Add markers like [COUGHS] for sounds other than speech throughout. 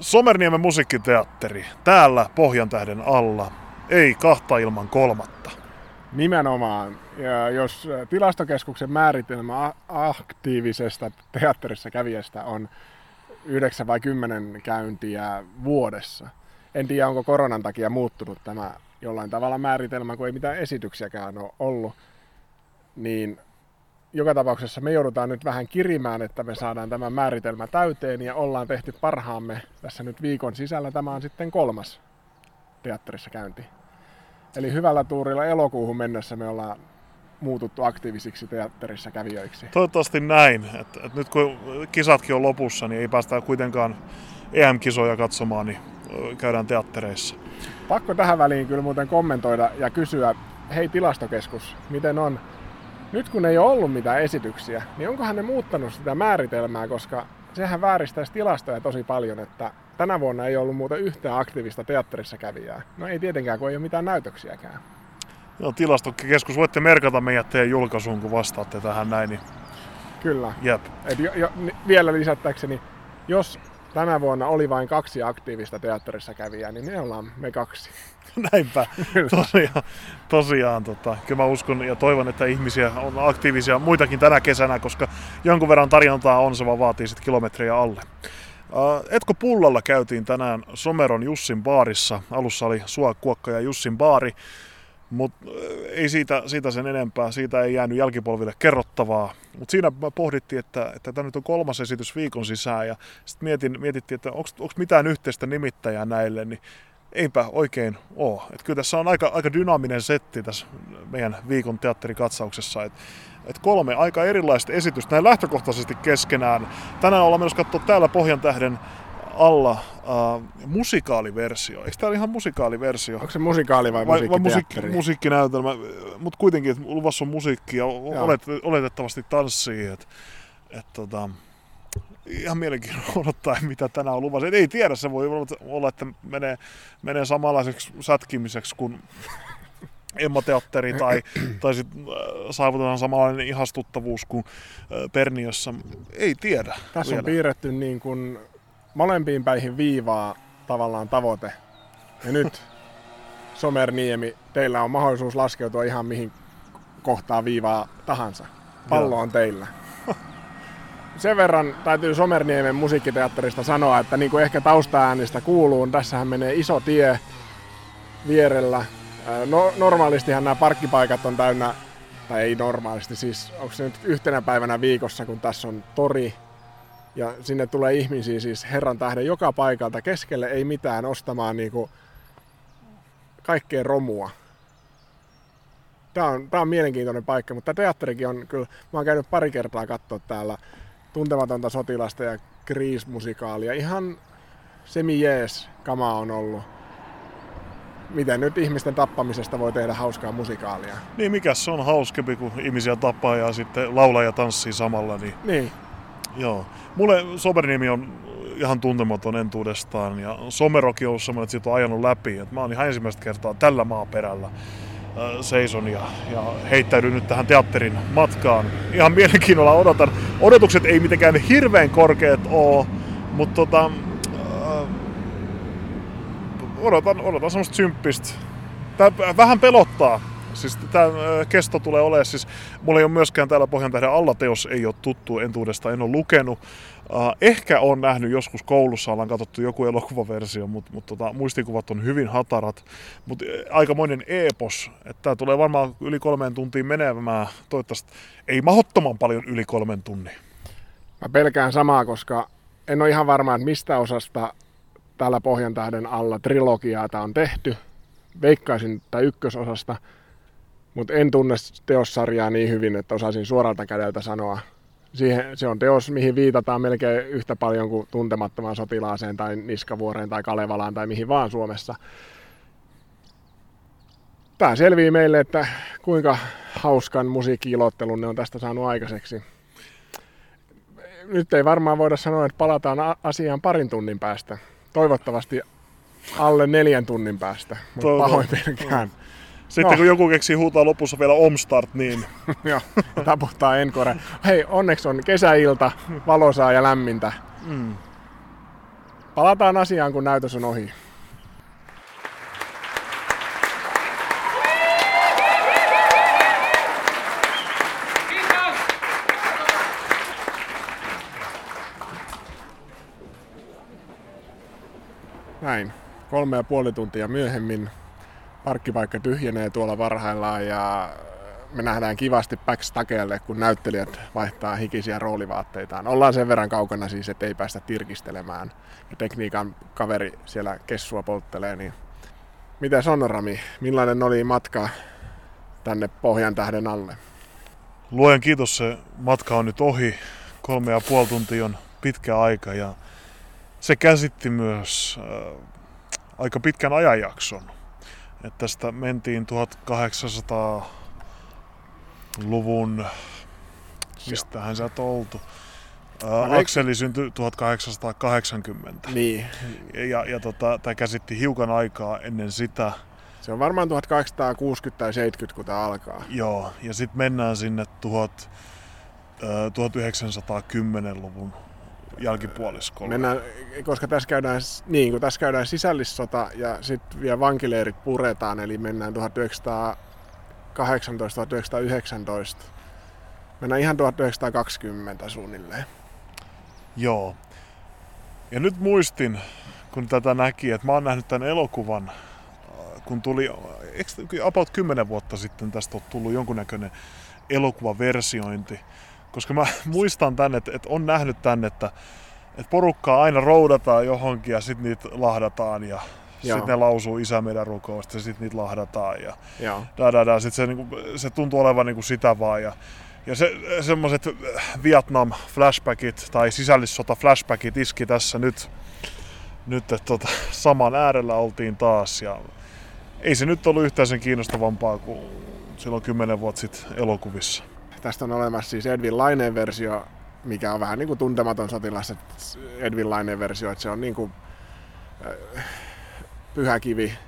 Somerniemen musiikkiteatteri, täällä Pohjantähden alla, ei kahta ilman kolmatta. Nimenomaan. Ja jos tilastokeskuksen määritelmä aktiivisesta teatterissa kävijästä on 9 vai 10 käyntiä vuodessa, en tiedä onko koronan takia muuttunut tämä jollain tavalla määritelmä, kun ei mitään esityksiäkään ole ollut, niin joka tapauksessa me joudutaan nyt vähän kirimään, että me saadaan tämä määritelmä täyteen ja ollaan tehty parhaamme tässä nyt viikon sisällä. Tämä on sitten kolmas teatterissa käynti. Eli hyvällä tuurilla elokuuhun mennessä me ollaan muututtu aktiivisiksi teatterissa kävijöiksi. Toivottavasti näin. Et, et nyt kun kisatkin on lopussa, niin ei päästä kuitenkaan EM-kisoja katsomaan, niin käydään teattereissa. Pakko tähän väliin kyllä muuten kommentoida ja kysyä, hei tilastokeskus, miten on nyt kun ei ole ollut mitään esityksiä, niin onkohan ne muuttanut sitä määritelmää, koska sehän vääristäisi tilastoja tosi paljon, että tänä vuonna ei ollut muuten yhtään aktiivista teatterissa kävijää. No ei tietenkään, kun ei ole mitään näytöksiäkään. No tilastokeskus, voitte merkata meidät teidän julkaisuun, kun vastaatte tähän näin. Niin... Kyllä. Jep. Et jo, jo, vielä lisättäkseni, jos tänä vuonna oli vain kaksi aktiivista teatterissa kävijää, niin ne ollaan me kaksi. [LAUGHS] Näinpä. tosiaan, tosiaan tota, kyllä mä uskon ja toivon, että ihmisiä on aktiivisia muitakin tänä kesänä, koska jonkun verran tarjontaa on, se vaan vaatii sitten kilometriä alle. Uh, Etko Pullalla käytiin tänään Someron Jussin baarissa. Alussa oli Sua Kuokka ja Jussin baari. Mutta ei siitä, siitä sen enempää, siitä ei jäänyt jälkipolville kerrottavaa. Mutta siinä pohdittiin, että, tämä nyt on kolmas esitys viikon sisään ja sitten mietin, mietittiin, että onko mitään yhteistä nimittäjää näille, niin eipä oikein ole. Et kyllä tässä on aika, aika dynaaminen setti tässä meidän viikon teatterikatsauksessa. Et, et kolme aika erilaista esitystä näin lähtökohtaisesti keskenään. Tänään ollaan menossa katsoa täällä Pohjan tähden alla uh, musikaaliversio. Eikö tämä ole ihan musikaaliversio? Onko se musikaali vai, vai, vai musiikki, musiikkinäytelmä? Mutta kuitenkin, että luvassa on musiikki ja olet, oletettavasti tanssii. Et, et, tota, ihan mielenkiintoista [LAUGHS] odottaa, mitä tänään on luvassa. Et ei tiedä, se voi olla, että menee, menee samanlaiseksi sätkimiseksi kuin [LAUGHS] Emma-teatteri tai, [CLEARS THROAT] tai sit, äh, saavutetaan samanlainen ihastuttavuus kuin äh, Perniössä. Ei tiedä. Tässä vielä. on piirretty niin kuin molempiin päihin viivaa tavallaan tavoite. Ja nyt [LAUGHS] Somerniemi, teillä on mahdollisuus laskeutua ihan mihin kohtaa viivaa tahansa. Pallo on teillä. Sen verran täytyy Somerniemen musiikkiteatterista sanoa, että niin kuin ehkä taustaäänistä kuuluu, tässähän menee iso tie vierellä. No, normaalistihan nämä parkkipaikat on täynnä, tai ei normaalisti, siis onko se nyt yhtenä päivänä viikossa, kun tässä on tori, ja sinne tulee ihmisiä siis Herran tähden joka paikalta keskelle, ei mitään ostamaan niinku kaikkea romua. Tämä on, tämä on mielenkiintoinen paikka, mutta teatterikin on kyllä, mä oon käynyt pari kertaa katsoa täällä Tuntematonta sotilasta ja kriismusikaalia. Ihan semi jees kama on ollut. Miten nyt ihmisten tappamisesta voi tehdä hauskaa musikaalia? Niin, mikä se on hauskempi, kun ihmisiä tappaa ja sitten laulaa ja tanssii samalla. Niin, niin. Joo. Mulle Sobernimi on ihan tuntematon entuudestaan ja Somerokin on ollut semmoinen, että siitä on ajanut läpi. Et mä oon ihan ensimmäistä kertaa tällä maaperällä seison ja, ja heittäydyn nyt tähän teatterin matkaan. Ihan mielenkiinnolla odotan. Odotukset ei mitenkään hirveän korkeat oo, mutta tota, odotan, odotan semmoista symppistä. Tää vähän pelottaa, Siis tämä kesto tulee olemaan, siis mulla ei ole myöskään täällä Pohjantähden alla teos ei ole tuttu entuudesta, en ole lukenut. Uh, ehkä on nähnyt joskus koulussa, ollaan katsottu joku elokuvaversio, mutta mut tota, muistikuvat on hyvin hatarat. Mutta aikamoinen epos, että tämä tulee varmaan yli kolmeen tuntiin menemään. Toivottavasti ei mahottoman paljon yli kolmen tunnin. Mä pelkään samaa, koska en ole ihan varma, että mistä osasta täällä Pohjantähden alla trilogiaa tämä on tehty. Veikkaisin tai ykkösosasta – mutta en tunne teossarjaa niin hyvin, että osaisin suoralta kädeltä sanoa. Siihen, se on teos, mihin viitataan melkein yhtä paljon kuin tuntemattomaan sotilaaseen tai Niskavuoreen tai Kalevalaan tai mihin vaan Suomessa. Tämä selvii meille, että kuinka hauskan musiikkiilottelun ne on tästä saanut aikaiseksi. Nyt ei varmaan voida sanoa, että palataan asiaan parin tunnin päästä. Toivottavasti alle neljän tunnin päästä, mutta pahoin pelkään. Sitten no. kun joku keksii huutaa lopussa vielä Omstart, niin... [LAUGHS] Joo, taputtaa Encore. Hei, onneksi on kesäilta, valosaa ja lämmintä. Mm. Palataan asiaan, kun näytös on ohi. Näin. Kolme ja puoli tuntia myöhemmin parkkipaikka tyhjenee tuolla varhaillaan ja me nähdään kivasti backstagelle, kun näyttelijät vaihtaa hikisiä roolivaatteitaan. Ollaan sen verran kaukana siis, että ei päästä tirkistelemään. Ja tekniikan kaveri siellä kessua polttelee. Niin... Miten on Rami? Millainen oli matka tänne Pohjan tähden alle? Luojan kiitos, se matka on nyt ohi. Kolme ja puoli tuntia on pitkä aika ja se käsitti myös äh, aika pitkän ajanjakson. Että tästä mentiin 1800 luvun, mistähän sä oot oltu. Ää, Akseli syntyi 1880. Niin. Ja, ja tota, tämä käsitti hiukan aikaa ennen sitä. Se on varmaan 1860 tai 70, kun tämä alkaa. Joo, ja sitten mennään sinne tuhat, ää, 1910-luvun jälkipuoliskolle. Mennään, koska tässä käydään, niin, kun tässä käydään sisällissota ja sitten vielä vankileirit puretaan, eli mennään 1900 1919. Mennään ihan 1920 suunnilleen. Joo. Ja nyt muistin, kun tätä näki, että mä oon nähnyt tämän elokuvan, äh, kun tuli, eikö about 10 vuotta sitten tästä on tullut jonkunnäköinen elokuvaversiointi. Koska mä [LAUGHS] muistan tänne, että, että on nähnyt tänne, että, että porukkaa aina roudataan johonkin ja sitten niitä lahdataan ja sitten ne lausuu isä meidän rukousta ja sitten niitä lahdataan. Ja da, da, da. Sit se, niinku, se tuntuu olevan niinku sitä vaan. Ja, ja se, semmoiset Vietnam flashbackit tai sisällissota flashbackit iski tässä nyt, nyt että tota, saman äärellä oltiin taas. Ja ei se nyt ollut yhtään sen kiinnostavampaa kuin silloin kymmenen vuotta sitten elokuvissa. Tästä on olemassa siis Edwin Laineen versio, mikä on vähän niin kuin tuntematon sotilas, Edwin Laineen versio, että se on niin kuin, äh, pyhä kivi,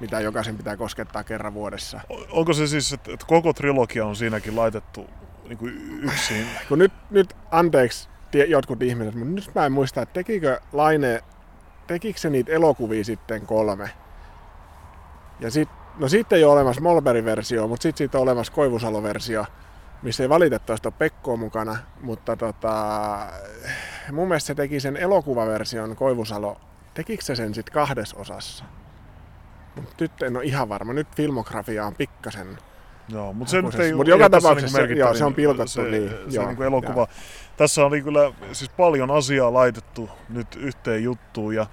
mitä jokaisen pitää koskettaa kerran vuodessa. Onko se siis, että koko trilogia on siinäkin laitettu niin kuin yksin? [COUGHS] Kun nyt, nyt anteeksi jotkut ihmiset, mutta nyt mä en muista, että tekikö Laine, tekikö se niitä elokuvia sitten kolme? Ja sit, no sitten ei ole olemassa Molberin versio, mutta sitten siitä on olemassa Koivusalo-versio, missä ei valitettavasti ole Pekkoa mukana, mutta tota, mun mielestä se teki sen elokuvaversion Koivusalo Tekikö se sen sitten kahdessa osassa? Mut nyt en ole ihan varma. Nyt filmografia on pikkasen Joo, mutta se nyt ei Mut joka tapauksessa niinku se, joo, se on pilkottu se, niin. Se, joo, niin elokuva. Joo. Tässä oli kyllä siis paljon asiaa laitettu nyt yhteen juttuun ja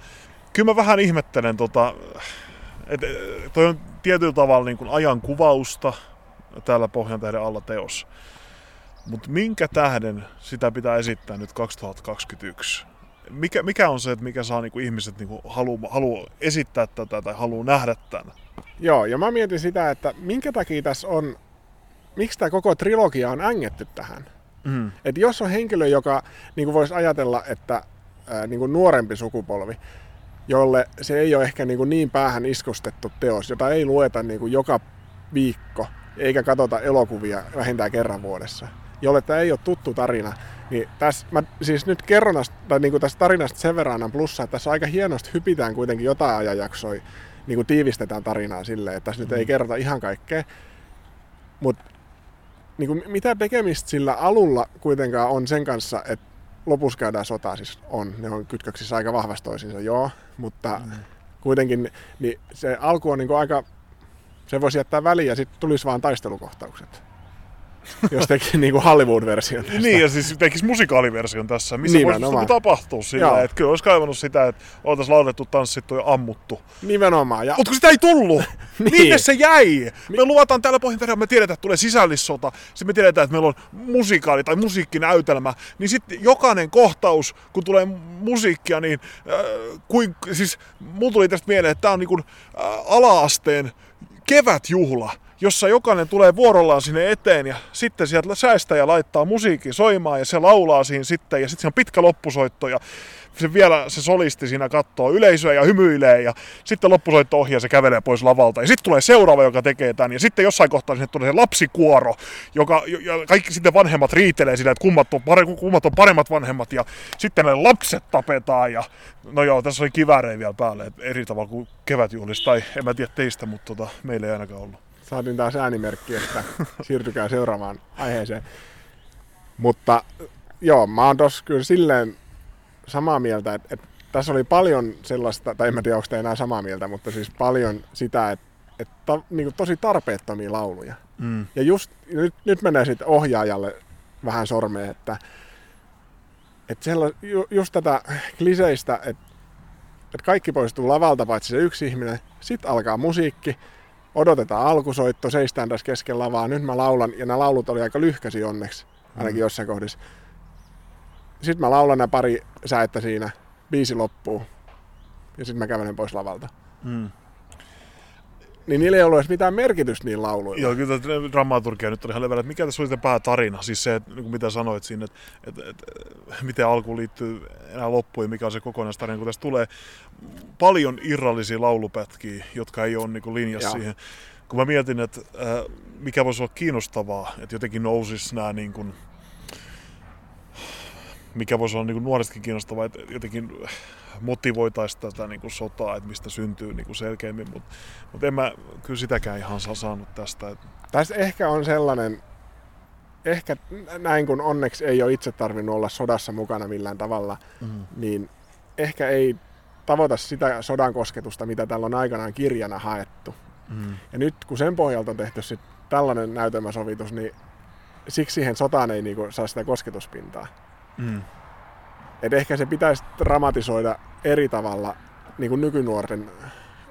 kyllä mä vähän ihmettelen tota, että toi on tietyllä tavalla niin kuin ajan kuvausta täällä Pohjantähden alla teos. Mutta minkä tähden sitä pitää esittää nyt 2021? mikä, mikä on se, että mikä saa niinku ihmiset niinku halu, halu esittää tätä tai haluaa nähdä tämän? Joo, ja mä mietin sitä, että minkä takia tässä on, miksi tämä koko trilogia on ängetty tähän. Mm. Että jos on henkilö, joka niin voisi ajatella, että ää, niin nuorempi sukupolvi, jolle se ei ole ehkä niin, niin päähän iskostettu teos, jota ei lueta niin joka viikko, eikä katsota elokuvia vähintään kerran vuodessa, jolle tämä ei ole tuttu tarina, niin tässä, mä siis nyt kerron tai niin kuin tästä tarinasta sen verran annan plussa, että tässä aika hienosti hypitään kuitenkin jotain ajanjaksoja, niin kuin tiivistetään tarinaa silleen, että tässä mm. nyt ei mm. kerrota ihan kaikkea. Mutta niin kuin, mitä tekemistä sillä alulla kuitenkaan on sen kanssa, että lopussa käydään sotaa, siis on, ne on kytköksissä aika vahvasti toisiinsa, joo, mutta mm. kuitenkin niin se alku on niin kuin aika, se voisi jättää väliin ja sitten tulisi vaan taistelukohtaukset jos teki [LAUGHS] niinku Hollywood-version tästä. Niin, ja siis tekisi musikaaliversion tässä, missä Nimenomaan. voisi tapahtua sillä, että kyllä olisi kaivannut sitä, että oltaisiin laulettu, tanssittu ja ammuttu. Nimenomaan. Ja... Mutta kun sitä ei tullut, [LAUGHS] niin. minne se jäi? Me luvataan täällä Pohjantähdellä, me tiedetään, että tulee sisällissota, sitten me tiedetään, että meillä on musikaali tai musiikkinäytelmä, niin sitten jokainen kohtaus, kun tulee musiikkia, niin äh, kuin, siis mulla tuli tästä mieleen, että tämä on niin kuin, äh, ala-asteen kevätjuhla, jossa jokainen tulee vuorollaan sinne eteen ja sitten sieltä säästäjä laittaa musiikin soimaan ja se laulaa siinä sitten ja sitten se on pitkä loppusoitto ja se vielä se solisti siinä katsoo yleisöä ja hymyilee ja sitten loppusoitto ohjaa se kävelee pois lavalta ja sitten tulee seuraava, joka tekee tämän ja sitten jossain kohtaa sinne tulee se lapsikuoro, joka, ja kaikki sitten vanhemmat riitelee sillä, että kummat on, pare, kummat on paremmat vanhemmat ja sitten ne lapset tapetaan ja no joo, tässä oli kiväärejä vielä päälle, eri tavalla kuin kevätjuhlista tai en mä tiedä teistä, mutta tota, meillä ei ainakaan ollut. Saatiin taas äänimerkki, että siirtykää seuraavaan aiheeseen. Mutta joo, mä oon tossa kyllä silleen samaa mieltä, että, että tässä oli paljon sellaista, tai en mä tiedä, onko te enää samaa mieltä, mutta siis paljon sitä, että, että niin kuin tosi tarpeettomia lauluja. Mm. Ja just nyt, nyt menee sitten ohjaajalle vähän sormeen, että, että sella, ju, just tätä kliseistä, että, että kaikki poistuu lavalta paitsi se yksi ihminen, sitten alkaa musiikki, odotetaan alkusoitto, seistään tässä kesken lavaa, nyt mä laulan, ja nämä laulut oli aika lyhkäsi onneksi, ainakin mm. jossain kohdissa. Sitten mä laulan nämä pari säettä siinä, biisi loppuu, ja sitten mä kävelen pois lavalta. Mm. Niin niillä ei ollut edes mitään merkitystä niin lauluilla. Joo, kyllä dramaturgia nyt oli ihan levällä, että mikä tässä oli se päätarina, siis se, että, niin mitä sanoit siinä, että, että, että miten alkuun liittyy enää loppuun ja mikä on se kokonaistarina, kun tässä tulee paljon irrallisia laulupätkiä, jotka ei ole niin linjassa siihen. Kun mä mietin, että äh, mikä voisi olla kiinnostavaa, että jotenkin nousisi nämä niin kuin, mikä voisi olla niin kuin nuoristakin kiinnostavaa, että jotenkin motivoitaisiin tätä niin kuin sotaa, että mistä syntyy niin kuin selkeämmin, mutta, mutta en mä kyllä sitäkään ihan saa saanut tästä. Tässä ehkä on sellainen, ehkä näin kun onneksi ei ole itse tarvinnut olla sodassa mukana millään tavalla, mm. niin ehkä ei tavoita sitä sodan kosketusta, mitä täällä on aikanaan kirjana haettu. Mm. Ja nyt kun sen pohjalta on tehty sit tällainen näytelmäsovitus, niin siksi siihen sotaan ei niinku saa sitä kosketuspintaa. Mm. Et ehkä se pitäisi dramatisoida eri tavalla niin kuin nykynuorten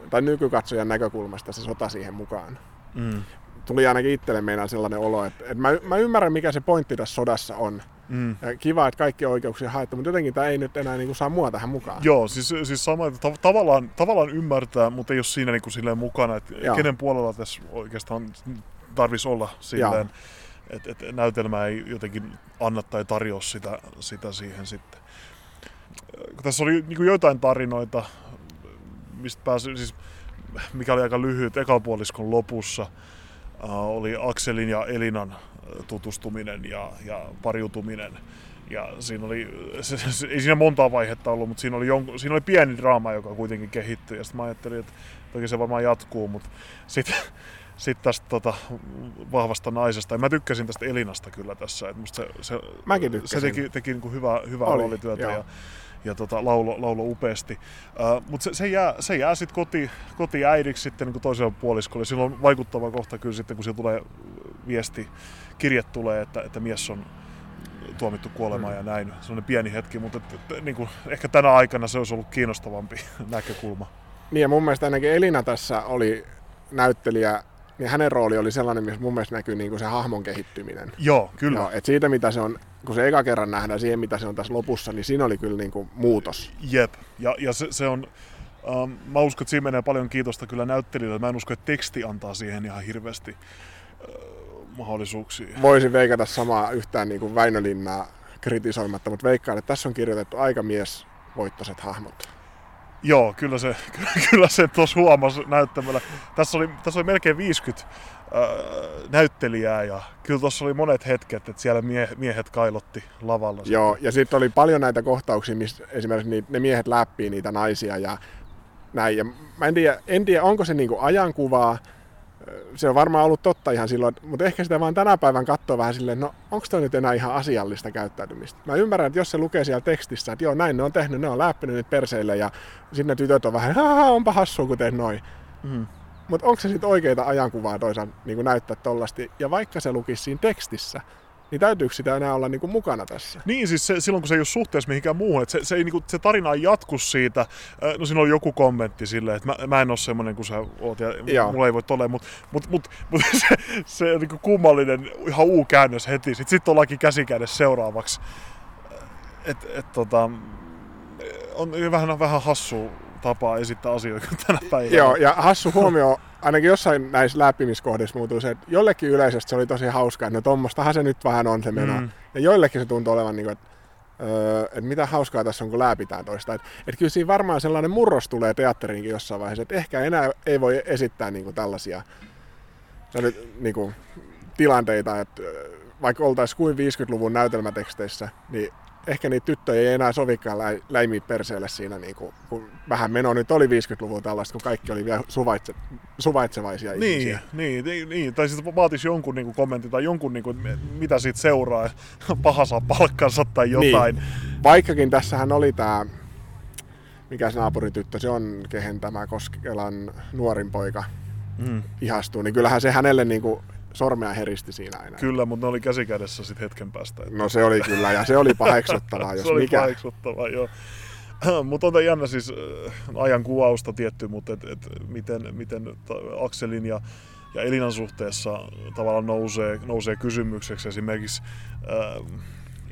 tai nykykatsojan näkökulmasta se sota siihen mukaan. Mm. Tuli ainakin itselle meidän sellainen olo, että, että mä, mä ymmärrän mikä se pointti tässä sodassa on. Mm. Ja kiva, että kaikki oikeuksia haettu, mutta jotenkin tämä ei nyt enää niin kuin, saa mua tähän mukaan. Joo, siis, siis sama, että tav- tavallaan, tavallaan ymmärtää, mutta ei ole siinä niin kuin, silleen mukana, että Joo. kenen puolella tässä oikeastaan tarvitsisi olla silleen. Joo että et näytelmä ei jotenkin anna tai tarjoa sitä, sitä siihen sitten. Tässä oli niin joitain tarinoita, mistä pääsi, siis, mikä oli aika lyhyt ekалpuoliskon lopussa, oli Akselin ja Elinan tutustuminen ja, ja pariutuminen. Ja siinä oli, se, se, ei siinä montaa vaihetta ollut, mutta siinä oli, jonku, siinä oli pieni draama, joka kuitenkin kehittyi. Ja sitten mä ajattelin, että toki se varmaan jatkuu, mutta sitten sitten tästä tota, vahvasta naisesta. Ja mä tykkäsin tästä Elinasta kyllä tässä. Että musta se, se, Mäkin se teki, teki niin kuin hyvää, hyvää Oli, roolityötä ja, ja tota, laulo, laulo upeasti. Uh, Mutta se, se, jää, se jää sitten koti, kotiäidiksi sitten niin toisella puoliskolla. Silloin on vaikuttava kohta kyllä sitten, kun siellä tulee viesti, kirje tulee, että, että mies on tuomittu kuolemaan mm. ja näin. Se on pieni hetki, mutta et, et, niin kuin, ehkä tänä aikana se olisi ollut kiinnostavampi [LAUGHS] näkökulma. Niin ja mun mielestä ainakin Elina tässä oli näyttelijä niin hänen rooli oli sellainen, missä mun mielestä näkyy niin kuin se hahmon kehittyminen. Joo, kyllä. Joo, et siitä, mitä se on, kun se eka kerran nähdään siihen, mitä se on tässä lopussa, niin siinä oli kyllä niin kuin muutos. Jep, ja, ja se, se on, um, mä uskon, että siinä menee paljon kiitosta kyllä näyttelijöille. Mä en usko, että teksti antaa siihen ihan hirveästi uh, mahdollisuuksia. Voisin veikata samaa yhtään niin kuin Väinö Linnaa kritisoimatta, mutta veikkaan, että tässä on kirjoitettu aika mies voittoiset hahmot. Joo, kyllä se, [LAUGHS] kyllä se tuossa huomasi näyttämällä. Tässä oli, tässä oli melkein 50 äh, näyttelijää ja kyllä tuossa oli monet hetket, että siellä mie, miehet kailotti lavalla. Joo, ja sitten oli paljon näitä kohtauksia, missä esimerkiksi ne miehet läppii niitä naisia ja näin. Ja mä en tiedä, en tiedä onko se niinku ajankuvaa, se on varmaan ollut totta ihan silloin, mutta ehkä sitä vaan tänä päivän katsoo vähän silleen, no onko toi nyt enää ihan asiallista käyttäytymistä. Mä ymmärrän, että jos se lukee siellä tekstissä, että joo näin ne on tehnyt, ne on läppinyt nyt perseille ja sinne tytöt on vähän, haha onpa hassua kun teet noin. Mm. Mutta onko se sitten oikeita ajankuvaa toisaalta niin näyttää tollasti, ja vaikka se lukisi siinä tekstissä, niin täytyykö sitä enää olla niin kuin mukana tässä? Niin, siis se, silloin kun se ei ole suhteessa mihinkään muuhun, että se, se, ei, niin kuin, se tarina ei jatku siitä. No siinä oli joku kommentti silleen, että mä, mä en ole semmoinen kuin sä oot ja Joo. mulla ei voi tolleen, mutta mut, mut, mut, [LAUGHS] se, se niin kuin kummallinen ihan uu-käännös heti. Sitten sit ollaankin käsikädessä seuraavaksi. Et, et, tota, on vähän, vähän hassu tapaa esittää asioita tänä päivänä. Joo, ja hassu huomio, ainakin jossain näissä läppimiskohdissa muutui se, että jollekin yleisesti se oli tosi hauskaa, että no tommostahan se nyt vähän on se meno. Mm. Ja joillekin se tuntui olevan niin kuin, että Öö, että mitä hauskaa tässä on, kun läpitään toista. Että et kyllä siinä varmaan sellainen murros tulee teatteriinkin jossain vaiheessa, että ehkä enää ei voi esittää niinku tällaisia nyt, niinku, tilanteita, että vaikka oltaisiin kuin 50-luvun näytelmäteksteissä, niin ehkä niitä tyttöjä ei enää sovikaan lä- läimiä perseelle siinä, niin kuin, kun vähän meno nyt oli 50-luvun tällaista, kun kaikki oli vielä suvaitse, suvaitsevaisia niin, ihmisiä. Niin, niin, niin, tai sitten vaatisi jonkun niin kuin kommentin tai jonkun, niin kuin, mitä siitä seuraa, [LAUGHS] paha saa palkkansa tai jotain. Niin. Vaikkakin tässähän oli tämä, mikä se naapurityttö, se on kehen tämä Koskelan nuorin poika mm. ihastuu, niin kyllähän se hänelle niin kuin sormea heristi siinä aina. Kyllä, mutta ne oli käsikädessä sitten hetken päästä. Että... No se oli kyllä, ja se oli [LAUGHS] paheksuttavaa, jos se oli mikä. paheksuttavaa, joo. [CLEARS THROAT] mutta on jännä siis äh, ajan kuvausta tietty, mutta et, et miten, miten Akselin ja, ja Elinan suhteessa tavallaan nousee, nousee kysymykseksi esimerkiksi äh,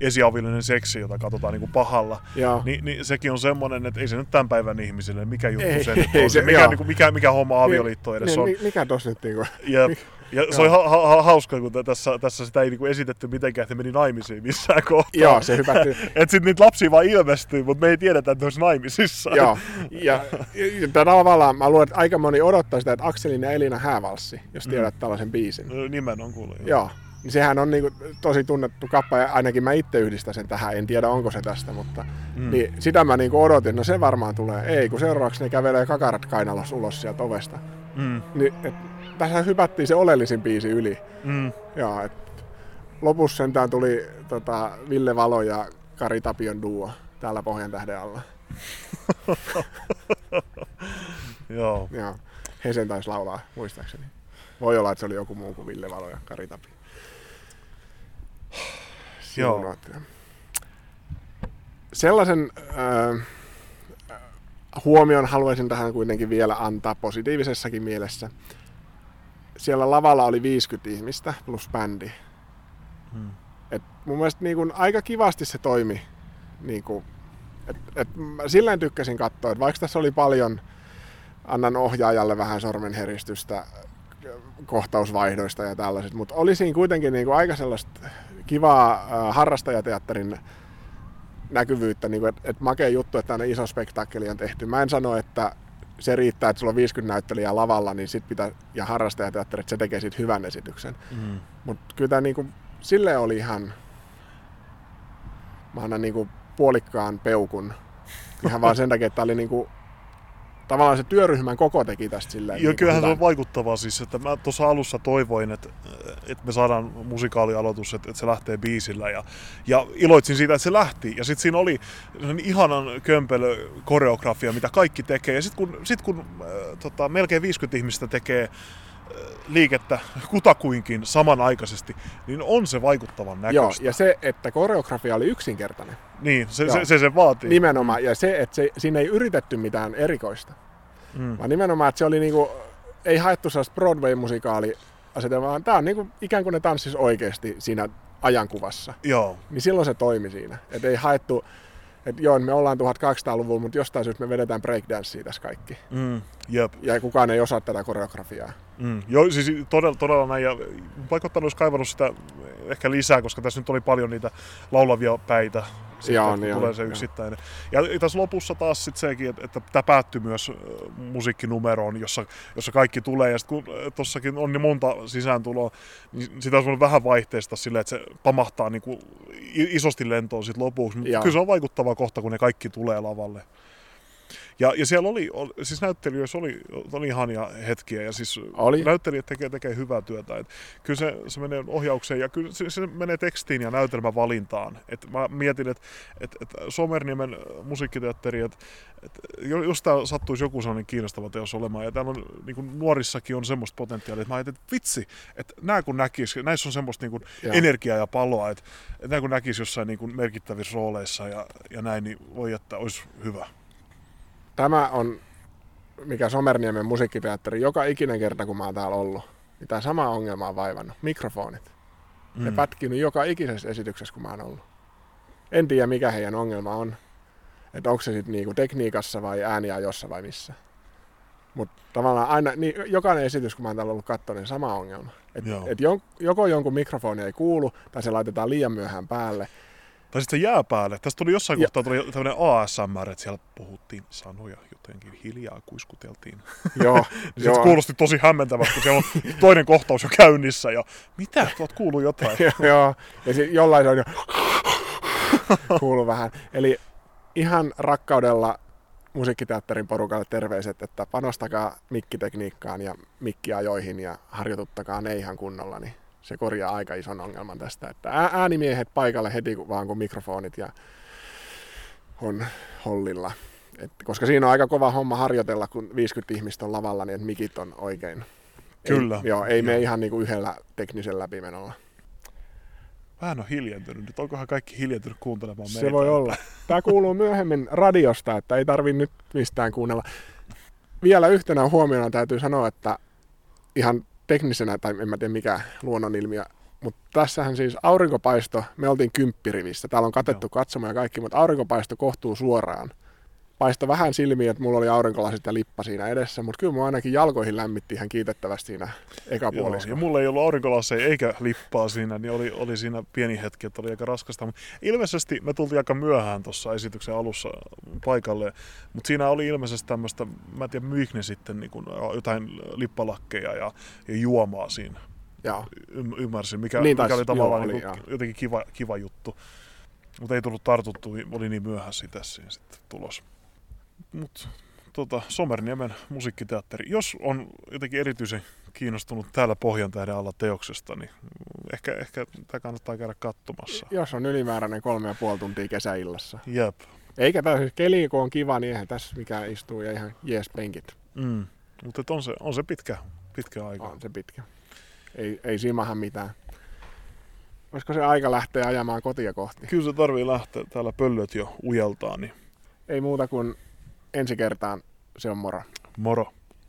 esiavillinen seksi, jota katsotaan niin kuin pahalla, niin, niin, sekin on semmoinen, että ei se nyt tämän päivän ihmisille, mikä juttu ei, se ei, on, se, mikä, niin kuin, mikä, mikä homma avioliitto edes niin, on. Mikä tossa nyt niin kuin, Jep. Ja se oli ha- ha- hauska, kun tässä, tässä sitä ei niinku esitetty mitenkään, että meni naimisiin missään kohtaa. Joo, se hypätty. [LAUGHS] että sitten niitä lapsia vaan ilmestyy, mutta me ei tiedetä, että ne olisi naimisissa. Joo, [LAUGHS] ja, ja tavallaan mä luulen, että aika moni odottaa sitä, että Akselin ja Elina häävalssi, jos tiedät mm. tällaisen biisin. No, nimen on kuullut. Joo. joo. Niin sehän on niinku tosi tunnettu kappa, ja ainakin mä itse yhdistän sen tähän, en tiedä onko se tästä, mutta mm. niin sitä mä niinku odotin, no se varmaan tulee. Ei, kun seuraavaksi ne kävelee kakarat kainalas ulos sieltä ovesta. Mm. Niin, et, tässä hypättiin se oleellisin biisi yli. Mm. Ja, et, lopussa sentään tuli tota, Ville Valo ja Kari Tapion duo täällä Pohjan tähden alla. [LAUGHS] Joo. Joo. He sen taisi laulaa, muistaakseni. Voi olla, että se oli joku muu kuin Ville Valo ja Kari Tapio. Joo. Sellaisen äh, huomion haluaisin tähän kuitenkin vielä antaa positiivisessakin mielessä. Siellä lavalla oli 50 ihmistä plus bändi. Hmm. Et mun mielestä niin kun, aika kivasti se toimi. Niin kun, et, et, mä silleen tykkäsin katsoa, että vaikka tässä oli paljon, annan ohjaajalle vähän sormenheristystä kohtausvaihdoista ja tällaiset, mutta oli siinä kuitenkin niin kuin aika sellaista kivaa äh, harrastajateatterin näkyvyyttä, niin että et makea juttu, että tänne iso spektaakkeli on tehty. Mä en sano, että se riittää, että sulla on 50 näyttelijää lavalla, niin sit pitää, ja harrastajateatteri, että se tekee siitä hyvän esityksen. Mm. Mutta kyllä tämä niinku, silleen oli ihan, mä annan niinku puolikkaan peukun. Ihan vaan sen takia, että tämä oli niinku tavallaan se työryhmän koko teki tästä silleen. Joo, niin kyllähän hyvän. se on vaikuttavaa siis, että mä tuossa alussa toivoin, että, että me saadaan musikaalialoitus, että, että se lähtee biisillä ja, ja iloitsin siitä, että se lähti. Ja sitten siinä oli ihanan kömpelö koreografia, mitä kaikki tekee. Ja sitten kun, sit kun äh, tota, melkein 50 ihmistä tekee liikettä kutakuinkin samanaikaisesti, niin on se vaikuttavan näköistä. Joo, ja se, että koreografia oli yksinkertainen. Niin, se se, se, se vaatii. Nimenomaan, ja se, että se, siinä ei yritetty mitään erikoista. Mm. Vaan nimenomaan, että se oli niinku, ei haettu sellaista Broadway-musikaali asetelmaa, vaan tämä on niinku, ikään kuin ne tanssis oikeasti siinä ajankuvassa. Joo. Niin silloin se toimi siinä. Että ei haettu että joo, me ollaan 1200-luvulla, mutta jostain syystä me vedetään breakdancea tässä kaikki. Mm, jep. Ja kukaan ei osaa tätä koreografiaa. Mm, joo, siis todella, todella näin. Ja vaikuttanut olisi kaivannut sitä ehkä lisää, koska tässä nyt oli paljon niitä laulavia päitä sitten, Jaa, niin tulee se yksittäinen. Ja, ja tässä lopussa taas sit sekin, että, että tämä päättyy myös musiikkinumeroon, jossa, jossa kaikki tulee. Ja sitten kun tuossakin on niin monta sisääntuloa, niin sitä olisi vähän vaihteista silleen, että se pamahtaa niin kuin isosti lentoon sit lopuksi. Mutta kyllä se on vaikuttava kohta, kun ne kaikki tulee lavalle. Ja, ja siellä oli, siis näyttelijöissä oli, oli ihania hetkiä ja siis oli. näyttelijät tekee, tekee hyvää työtä. Et kyllä se, se menee ohjaukseen ja kyllä se, se menee tekstiin ja näytelmävalintaan. Et mä mietin, että et, et Somerniemen musiikkiteatteri, että et, jos tää sattuisi joku sellainen kiinnostava teos olemaan, ja täällä on niin kuin nuorissakin on semmoista potentiaalia, että mä ajattelin, että vitsi, että nämä kun näkis, näissä on semmoista niin kuin energiaa ja paloa, että, että nämä kun näkisi jossain niin kuin merkittävissä rooleissa ja, ja näin, niin voi että olisi hyvä tämä on, mikä Somerniemen musiikkiteatteri, joka ikinen kerta kun mä oon täällä ollut, niin tämä sama ongelma on vaivannut. Mikrofonit. Mm. Ne pätkinyt joka ikisessä esityksessä, kun mä oon ollut. En tiedä, mikä heidän ongelma on. Että onko se sitten niinku tekniikassa vai ääniajossa vai missä. Mutta tavallaan aina, niin jokainen esitys, kun mä oon täällä ollut katsoa, niin sama ongelma. Et, Joo. et jon, joko jonkun mikrofoni ei kuulu, tai se laitetaan liian myöhään päälle. Tai sitten se jää päälle. Tästä tuli jossain Ja- kohtaa tuli tämmöinen ASMR, että siellä puhuttiin sanoja jotenkin hiljaa kuiskuteltiin. Joo, [LAUGHS] Niin se kuulosti tosi hämmentävältä, kun siellä on toinen kohtaus jo käynnissä ja mitä, tuot kuuluu jotain. [LAUGHS] Joo, ja sit jollain on jo [LAUGHS] kuulu vähän. Eli ihan rakkaudella musiikkiteatterin porukalle terveiset, että panostakaa mikkitekniikkaan ja mikkiajoihin ja harjoituttakaa ne ihan kunnolla, niin se korjaa aika ison ongelman tästä. Että ää- äänimiehet paikalle heti kun vaan kun mikrofonit ja on hollilla. Et, koska siinä on aika kova homma harjoitella, kun 50 ihmistä on lavalla, niin että mikit on oikein. Kyllä. Ei, joo, ei mene ihan niinku yhdellä teknisellä läpimenolla. Vähän on hiljentynyt nyt. Onkohan kaikki hiljentynyt kuuntelemaan meitä? Se voi olla. Tämä kuuluu myöhemmin radiosta, että ei tarvi nyt mistään kuunnella. Vielä yhtenä huomiona täytyy sanoa, että ihan teknisenä, tai en mä tiedä mikä luonnonilmiö, mutta tässähän siis aurinkopaisto, me oltiin kymppirivissä, täällä on katettu katsomo ja kaikki, mutta aurinkopaisto kohtuu suoraan. Paisto vähän silmiin, että mulla oli aurinkolasit ja lippa siinä edessä, mutta kyllä mua ainakin jalkoihin lämmitti ihan kiitettävästi siinä Joo, ekapuoliskolla. ja mulla ei ollut aurinkolaseja eikä lippaa siinä, niin oli, oli siinä pieni hetki, että oli aika raskasta. Mut ilmeisesti me tultiin aika myöhään tuossa esityksen alussa paikalle, mutta siinä oli ilmeisesti tämmöistä, mä en tiedä myikö ne sitten niin kun, jotain lippalakkeja ja, ja juomaa siinä. Joo. Ym, ymmärsin, mikä, Niin mikä taisi, oli tavallaan joo, niin oli, kuin, jotenkin kiva, kiva juttu. Mutta ei tullut tartuttu, oli niin myöhässä tässä sitten tulos. Mutta tota, Somerniemen musiikkiteatteri, jos on jotenkin erityisen kiinnostunut täällä Pohjantähden alla teoksesta, niin ehkä, ehkä tämä kannattaa käydä katsomassa. Jos on ylimääräinen kolme ja puoli tuntia kesäillassa. Jep. Eikä tässä siis keli, kun on kiva, niin eihän tässä mikään istuu ja ihan jees penkit. Mm. Mutta on se, on se pitkä, pitkä aika. On se pitkä. Ei, ei simahan mitään. Olisiko se aika lähteä ajamaan kotia kohti? Kyllä se tarvii lähteä, täällä pöllöt jo ujeltaa, niin Ei muuta kuin ensi kertaan se on moro. moro.